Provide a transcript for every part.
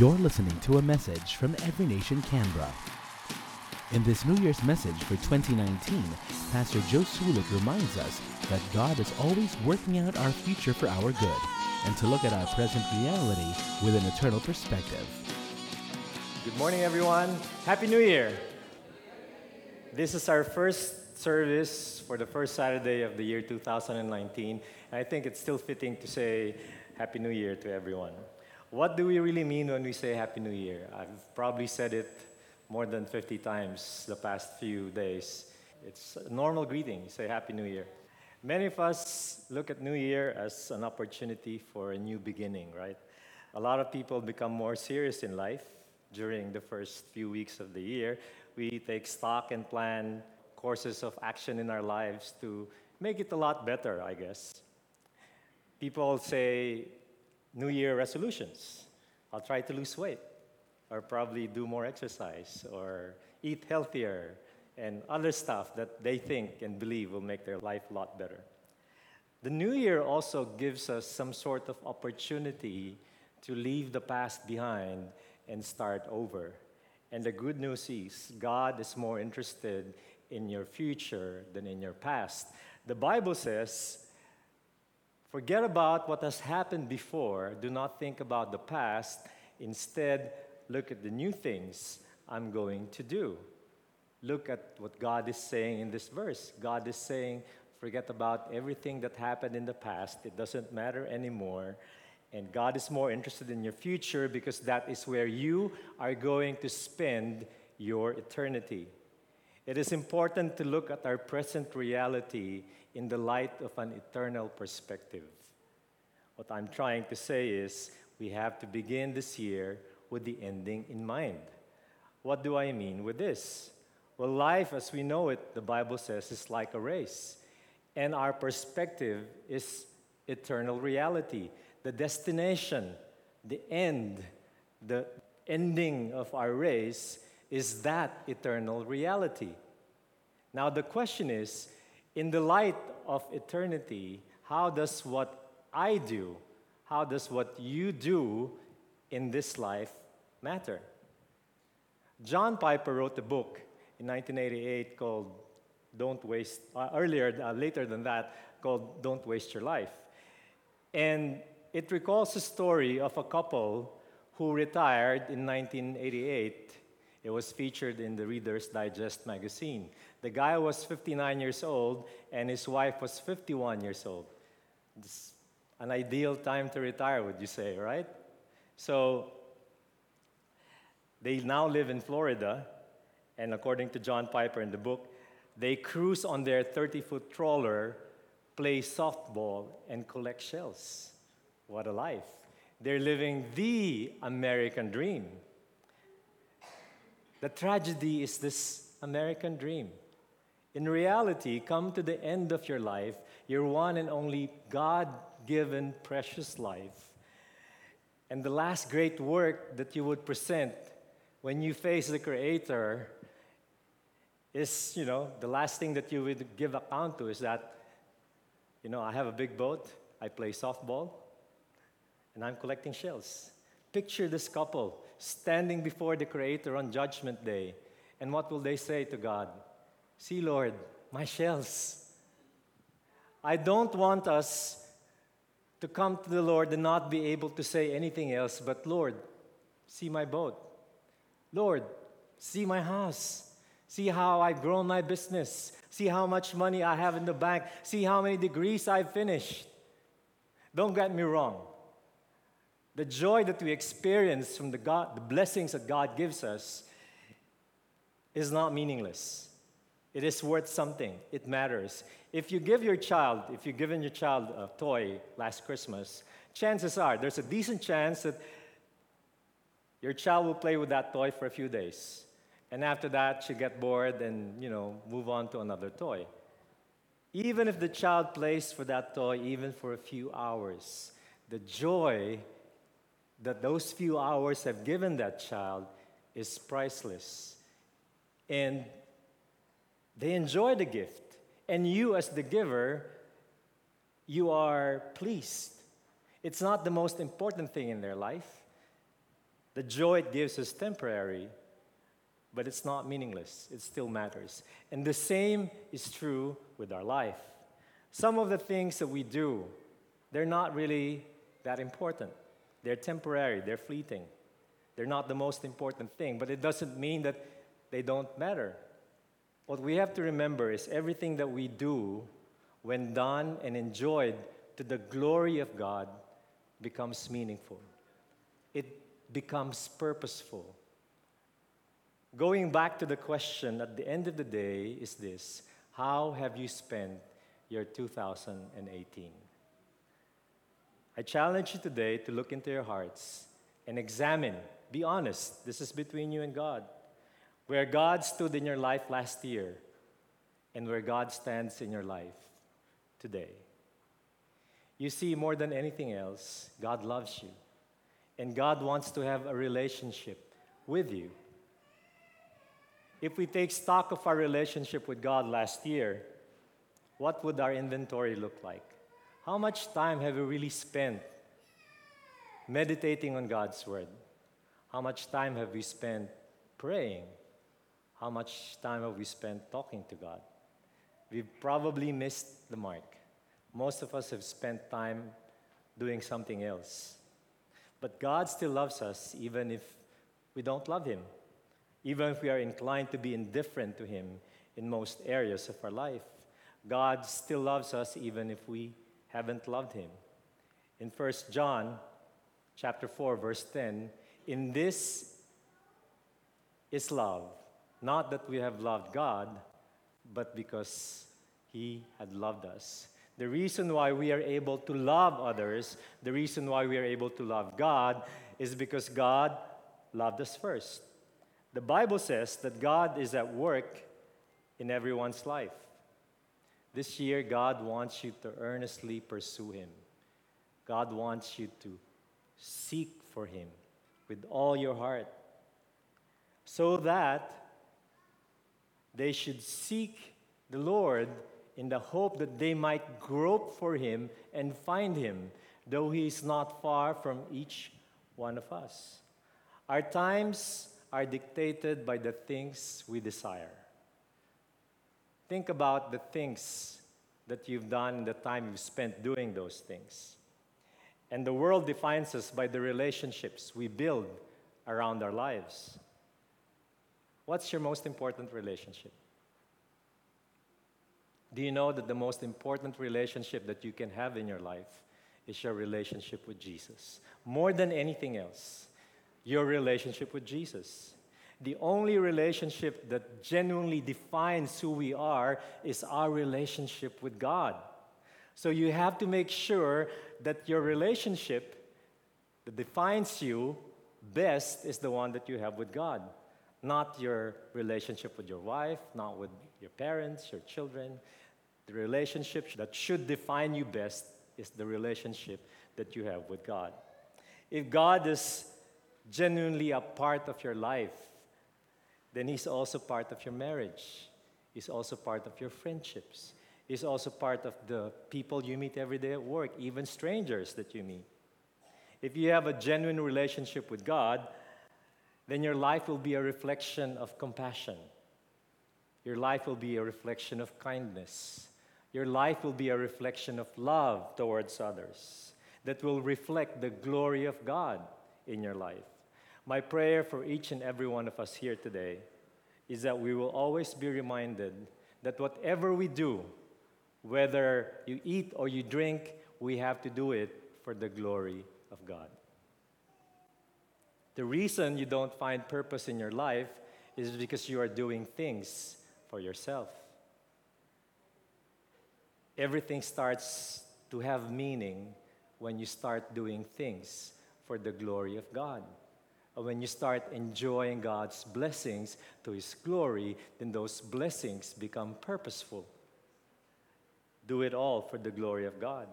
You're listening to a message from Every Nation Canberra. In this New Year's message for 2019, Pastor Joe Sulik reminds us that God is always working out our future for our good and to look at our present reality with an eternal perspective. Good morning, everyone. Happy New Year. This is our first service for the first Saturday of the year 2019. And I think it's still fitting to say Happy New Year to everyone. What do we really mean when we say Happy New Year? I've probably said it more than 50 times the past few days. It's a normal greeting. You say Happy New Year. Many of us look at New Year as an opportunity for a new beginning, right? A lot of people become more serious in life during the first few weeks of the year. We take stock and plan courses of action in our lives to make it a lot better, I guess. People say New Year resolutions. I'll try to lose weight, or probably do more exercise, or eat healthier, and other stuff that they think and believe will make their life a lot better. The new year also gives us some sort of opportunity to leave the past behind and start over. And the good news is, God is more interested in your future than in your past. The Bible says, Forget about what has happened before. Do not think about the past. Instead, look at the new things I'm going to do. Look at what God is saying in this verse. God is saying, forget about everything that happened in the past. It doesn't matter anymore. And God is more interested in your future because that is where you are going to spend your eternity. It is important to look at our present reality in the light of an eternal perspective. What I'm trying to say is we have to begin this year with the ending in mind. What do I mean with this? Well, life as we know it, the Bible says, is like a race. And our perspective is eternal reality. The destination, the end, the ending of our race is that eternal reality. Now, the question is in the light of eternity, how does what I do, how does what you do in this life matter? John Piper wrote a book in 1988 called Don't Waste, uh, earlier, uh, later than that, called Don't Waste Your Life. And it recalls the story of a couple who retired in 1988 it was featured in the Reader's Digest magazine. The guy was 59 years old, and his wife was 51 years old. It's an ideal time to retire, would you say, right? So they now live in Florida, and according to John Piper in the book, they cruise on their 30 foot trawler, play softball, and collect shells. What a life! They're living the American dream. The tragedy is this American dream. In reality, come to the end of your life, your one and only God given precious life. And the last great work that you would present when you face the Creator is, you know, the last thing that you would give account to is that, you know, I have a big boat, I play softball, and I'm collecting shells. Picture this couple standing before the Creator on Judgment Day. And what will they say to God? See, Lord, my shells. I don't want us to come to the Lord and not be able to say anything else but, Lord, see my boat. Lord, see my house. See how I've grown my business. See how much money I have in the bank. See how many degrees I've finished. Don't get me wrong. The joy that we experience from the, God, the blessings that God gives us is not meaningless. It is worth something. It matters. If you give your child, if you've given your child a toy last Christmas, chances are there's a decent chance that your child will play with that toy for a few days. And after that, she'll get bored and, you know, move on to another toy. Even if the child plays for that toy, even for a few hours, the joy that those few hours have given that child is priceless. And they enjoy the gift. And you, as the giver, you are pleased. It's not the most important thing in their life. The joy it gives is temporary, but it's not meaningless. It still matters. And the same is true with our life. Some of the things that we do, they're not really that important. They're temporary, they're fleeting. They're not the most important thing, but it doesn't mean that they don't matter. What we have to remember is everything that we do, when done and enjoyed to the glory of God, becomes meaningful. It becomes purposeful. Going back to the question at the end of the day is this How have you spent your 2018? I challenge you today to look into your hearts and examine, be honest. This is between you and God. Where God stood in your life last year and where God stands in your life today. You see, more than anything else, God loves you. And God wants to have a relationship with you. If we take stock of our relationship with God last year, what would our inventory look like? How much time have we really spent meditating on God's Word? How much time have we spent praying? How much time have we spent talking to God? We've probably missed the mark. Most of us have spent time doing something else. But God still loves us even if we don't love Him even if we are inclined to be indifferent to Him in most areas of our life. God still loves us even if we haven't loved Him. In 1 John chapter 4 verse 10, in this is love, not that we have loved God, but because He had loved us. The reason why we are able to love others, the reason why we are able to love God, is because God loved us first. The Bible says that God is at work in everyone's life. This year, God wants you to earnestly pursue Him. God wants you to seek for Him with all your heart so that they should seek the Lord in the hope that they might grope for Him and find Him, though He is not far from each one of us. Our times are dictated by the things we desire. Think about the things that you've done and the time you've spent doing those things. And the world defines us by the relationships we build around our lives. What's your most important relationship? Do you know that the most important relationship that you can have in your life is your relationship with Jesus? More than anything else your relationship with Jesus. The only relationship that genuinely defines who we are is our relationship with God. So you have to make sure that your relationship that defines you best is the one that you have with God, not your relationship with your wife, not with your parents, your children. The relationship that should define you best is the relationship that you have with God. If God is genuinely a part of your life, then He's also part of your marriage. He's also part of your friendships. He's also part of the people you meet every day at work, even strangers that you meet. If you have a genuine relationship with God, then your life will be a reflection of compassion. Your life will be a reflection of kindness. Your life will be a reflection of love towards others that will reflect the glory of God in your life. My prayer for each and every one of us here today is that we will always be reminded that whatever we do, whether you eat or you drink, we have to do it for the glory of God. The reason you don't find purpose in your life is because you are doing things for yourself. Everything starts to have meaning when you start doing things for the glory of God when you start enjoying God's blessings to His glory, then those blessings become purposeful. Do it all for the glory of God.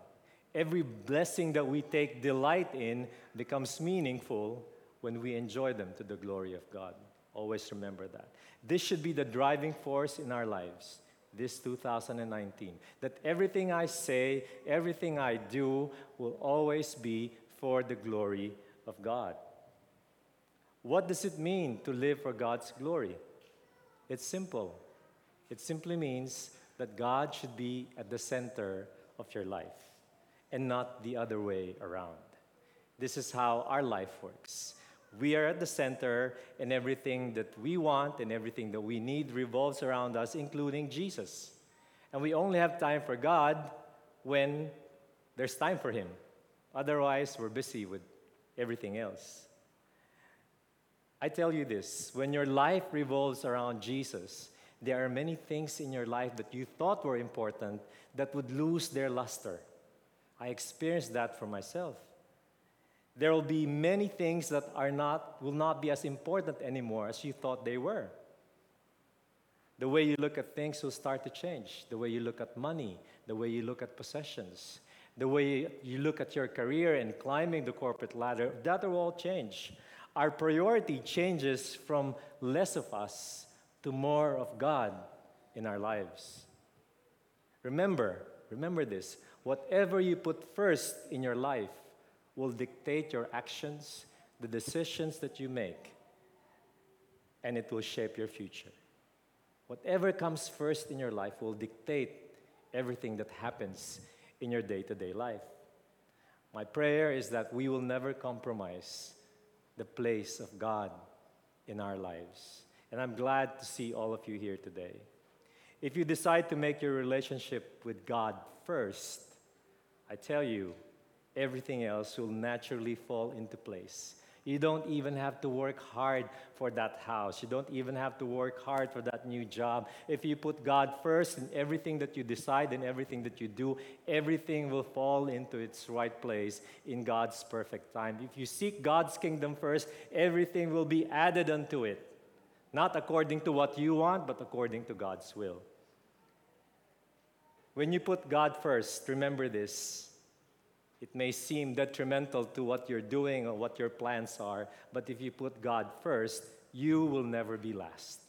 Every blessing that we take delight in becomes meaningful when we enjoy them to the glory of God. Always remember that. This should be the driving force in our lives this 2019. That everything I say, everything I do will always be for the glory of God. What does it mean to live for God's glory? It's simple. It simply means that God should be at the center of your life and not the other way around. This is how our life works. We are at the center, and everything that we want and everything that we need revolves around us, including Jesus. And we only have time for God when there's time for Him. Otherwise, we're busy with everything else. I tell you this when your life revolves around Jesus, there are many things in your life that you thought were important that would lose their luster. I experienced that for myself. There will be many things that are not, will not be as important anymore as you thought they were. The way you look at things will start to change. The way you look at money, the way you look at possessions, the way you look at your career and climbing the corporate ladder, that will all change. Our priority changes from less of us to more of God in our lives. Remember, remember this whatever you put first in your life will dictate your actions, the decisions that you make, and it will shape your future. Whatever comes first in your life will dictate everything that happens in your day to day life. My prayer is that we will never compromise the place of God in our lives. And I'm glad to see all of you here today. If you decide to make your relationship with God first, I tell you, everything else will naturally fall into place. You don't even have to work hard for that house. You don't even have to work hard for that new job. If you put God first in everything that you decide and everything that you do, everything will fall into its right place in God's perfect time. If you seek God's kingdom first, everything will be added unto it. Not according to what you want, but according to God's will. When you put God first, remember this it may seem detrimental to what you're doing or what your plans are, but if you put God first, you will never be last.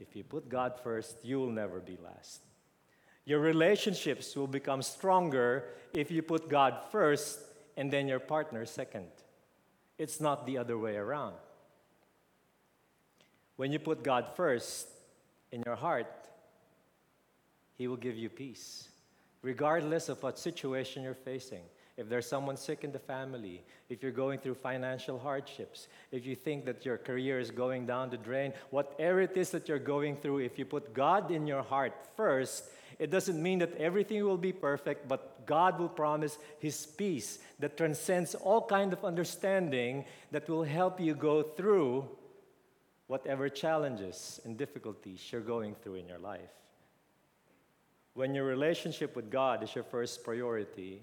If you put God first, you will never be last. Your relationships will become stronger if you put God first and then your partner second. It's not the other way around. When you put God first in your heart, He will give you peace, regardless of what situation you're facing if there's someone sick in the family, if you're going through financial hardships, if you think that your career is going down the drain, whatever it is that you're going through, if you put God in your heart first, it doesn't mean that everything will be perfect, but God will promise His peace that transcends all kind of understanding that will help you go through whatever challenges and difficulties you're going through in your life. When your relationship with God is your first priority,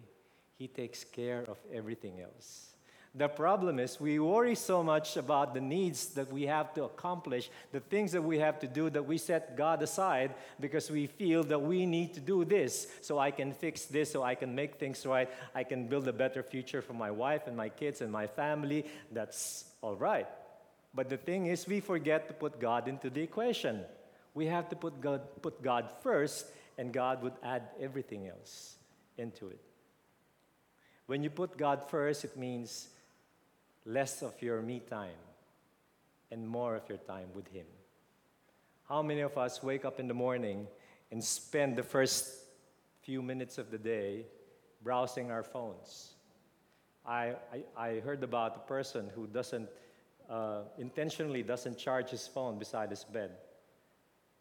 he takes care of everything else. The problem is we worry so much about the needs that we have to accomplish, the things that we have to do, that we set God aside because we feel that we need to do this so I can fix this, so I can make things right, I can build a better future for my wife and my kids and my family. That's all right. But the thing is, we forget to put God into the equation. We have to put God, put God first, and God would add everything else into it. When you put God first, it means less of your me time and more of your time with Him. How many of us wake up in the morning and spend the first few minutes of the day browsing our phones? I, I, I heard about a person who doesn't uh, intentionally doesn't charge his phone beside his bed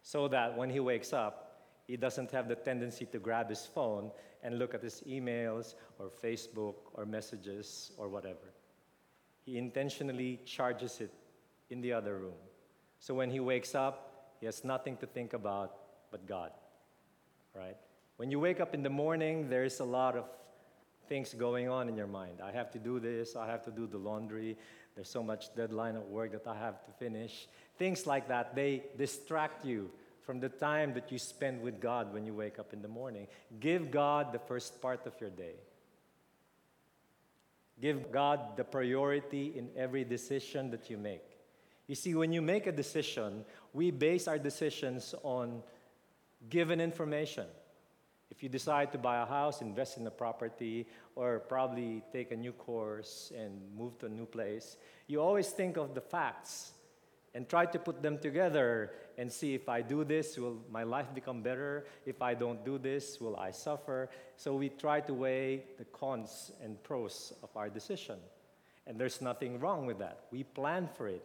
so that when he wakes up, he doesn't have the tendency to grab his phone and look at his emails or Facebook or messages or whatever. He intentionally charges it in the other room. So when he wakes up, he has nothing to think about but God. Right? When you wake up in the morning, there's a lot of things going on in your mind. I have to do this, I have to do the laundry, there's so much deadline at work that I have to finish. Things like that, they distract you from the time that you spend with God when you wake up in the morning. Give God the first part of your day. Give God the priority in every decision that you make. You see, when you make a decision, we base our decisions on given information. If you decide to buy a house, invest in a property, or probably take a new course and move to a new place, you always think of the facts and try to put them together and see if I do this, will my life become better? If I don't do this, will I suffer? So we try to weigh the cons and pros of our decision. And there's nothing wrong with that. We plan for it.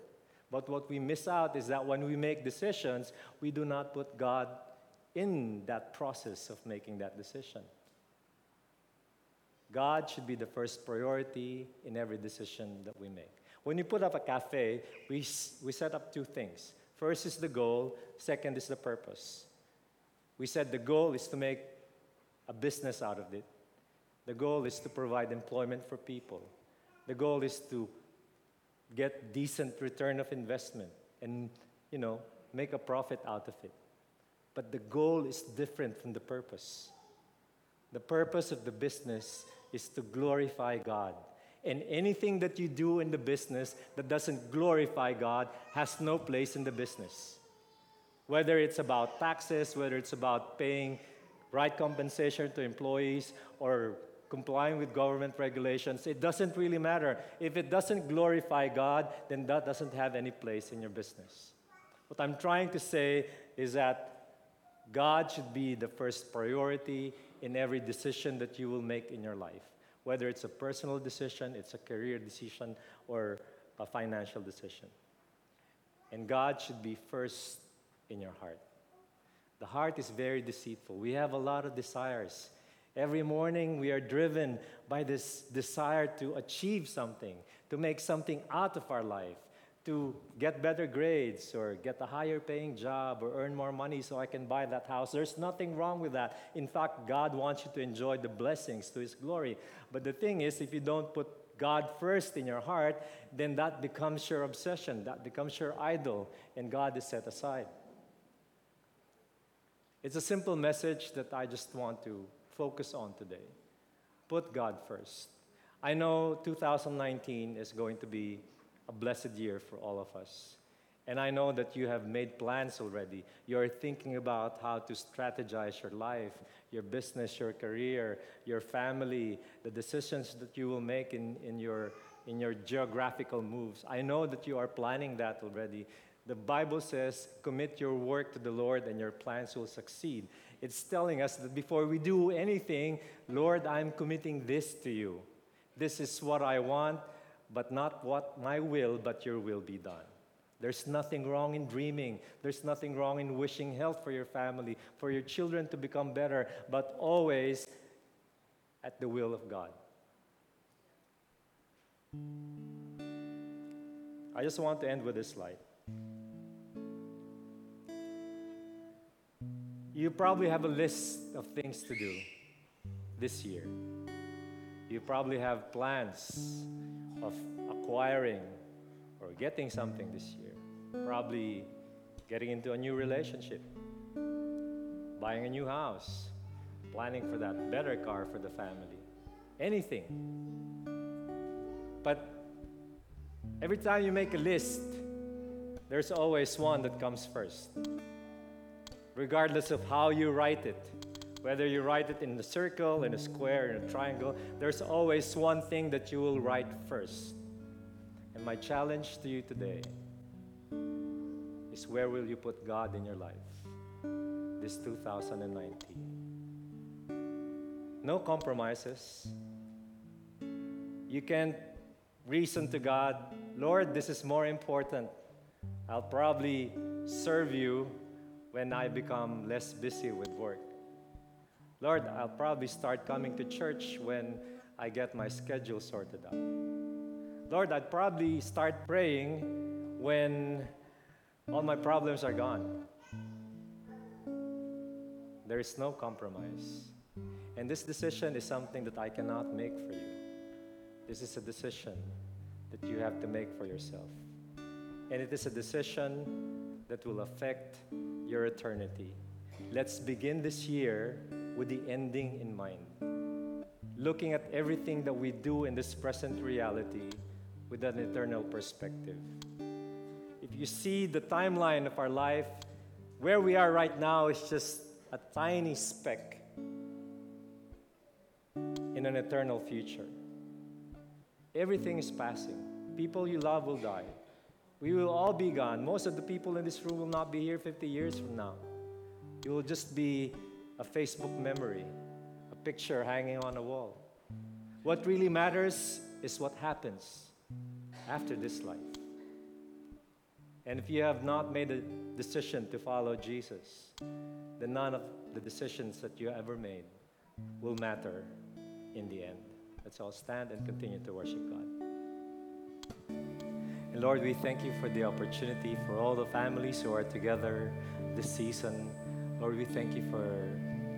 But what we miss out is that when we make decisions, we do not put God in that process of making that decision. God should be the first priority in every decision that we make. When you put up a cafe, we, we set up two things. First is the goal, second is the purpose. We said the goal is to make a business out of it. The goal is to provide employment for people. The goal is to get decent return of investment and, you know, make a profit out of it. But the goal is different from the purpose. The purpose of the business is to glorify God and anything that you do in the business that doesn't glorify God has no place in the business. Whether it's about taxes, whether it's about paying right compensation to employees, or complying with government regulations, it doesn't really matter. If it doesn't glorify God, then that doesn't have any place in your business. What I'm trying to say is that God should be the first priority in every decision that you will make in your life whether it's a personal decision, it's a career decision, or a financial decision. And God should be first in your heart. The heart is very deceitful. We have a lot of desires. Every morning we are driven by this desire to achieve something, to make something out of our life to get better grades or get a higher paying job or earn more money so I can buy that house. There's nothing wrong with that. In fact, God wants you to enjoy the blessings to His glory. But the thing is, if you don't put God first in your heart, then that becomes your obsession, that becomes your idol, and God is set aside. It's a simple message that I just want to focus on today. Put God first. I know 2019 is going to be a blessed year for all of us. And I know that you have made plans already. You're thinking about how to strategize your life, your business, your career, your family, the decisions that you will make in, in, your, in your geographical moves. I know that you are planning that already. The Bible says, commit your work to the Lord and your plans will succeed. It's telling us that before we do anything, Lord, I'm committing this to you. This is what I want but not what my will, but your will be done. There's nothing wrong in dreaming. There's nothing wrong in wishing health for your family, for your children to become better, but always at the will of God. I just want to end with this slide. You probably have a list of things to do this year. You probably have plans of acquiring or getting something this year. Probably getting into a new relationship, buying a new house, planning for that better car for the family, anything. But every time you make a list, there's always one that comes first, regardless of how you write it. Whether you write it in a circle, in a square, in a triangle, there's always one thing that you will write first. And my challenge to you today is where will you put God in your life this 2019? No compromises. You can't reason to God, Lord, this is more important. I'll probably serve you when I become less busy with work. Lord, I'll probably start coming to church when I get my schedule sorted out. Lord, I'd probably start praying when all my problems are gone. There is no compromise. And this decision is something that I cannot make for you. This is a decision that you have to make for yourself. And it is a decision that will affect your eternity. Let's begin this year with the ending in mind. Looking at everything that we do in this present reality with an eternal perspective. If you see the timeline of our life, where we are right now is just a tiny speck in an eternal future. Everything is passing. People you love will die. We will all be gone. Most of the people in this room will not be here 50 years from now. You will just be a Facebook memory, a picture hanging on a wall. What really matters is what happens after this life. And if you have not made a decision to follow Jesus, then none of the decisions that you ever made will matter in the end. Let's all stand and continue to worship God. And Lord, we thank you for the opportunity for all the families who are together this season. Lord, we thank you for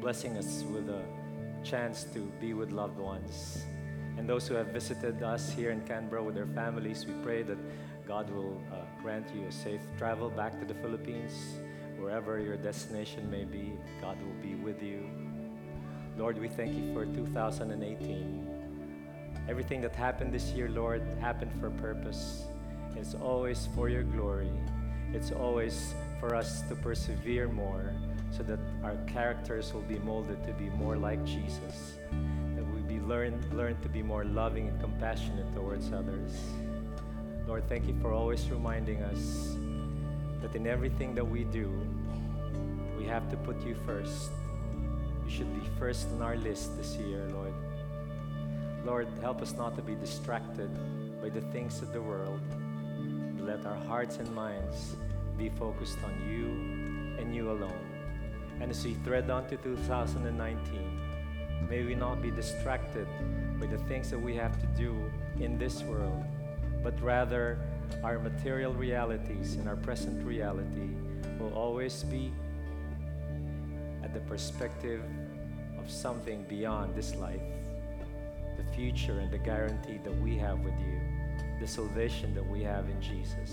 blessing us with a chance to be with loved ones. And those who have visited us here in Canberra with their families, we pray that God will uh, grant you a safe travel back to the Philippines. Wherever your destination may be, God will be with you. Lord, we thank you for 2018. Everything that happened this year, Lord, happened for a purpose. It's always for your glory. It's always for us to persevere more so that our characters will be molded to be more like Jesus. That we be learn, learn to be more loving and compassionate towards others. Lord, thank you for always reminding us that in everything that we do, we have to put you first. You should be first on our list this year, Lord. Lord, help us not to be distracted by the things of the world. Let our hearts and minds be focused on you and you alone. And as we thread on to 2019, may we not be distracted by the things that we have to do in this world, but rather our material realities and our present reality will always be at the perspective of something beyond this life, the future and the guarantee that we have with you, the salvation that we have in Jesus.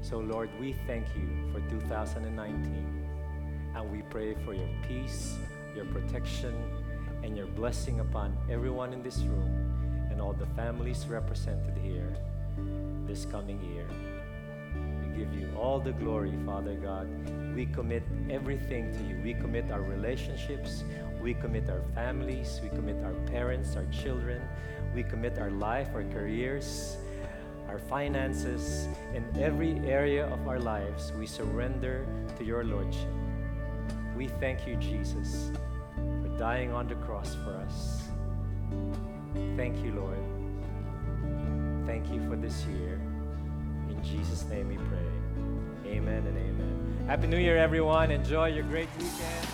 So, Lord, we thank you for 2019 and we pray for your peace, your protection, and your blessing upon everyone in this room and all the families represented here this coming year. We give you all the glory, Father God. We commit everything to you. We commit our relationships, we commit our families, we commit our parents, our children, we commit our life, our careers, our finances, in every area of our lives. We surrender to your Lordship. We thank you, Jesus, for dying on the cross for us. Thank you, Lord. Thank you for this year. In Jesus' name we pray. Amen and amen. Happy New Year, everyone. Enjoy your great weekend.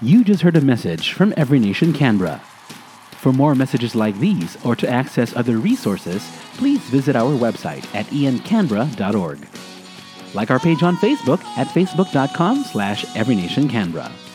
You just heard a message from Every Nation Canberra. For more messages like these or to access other resources, please visit our website at encanberra.org. Like our page on Facebook at facebook.com slash everynationcanberra.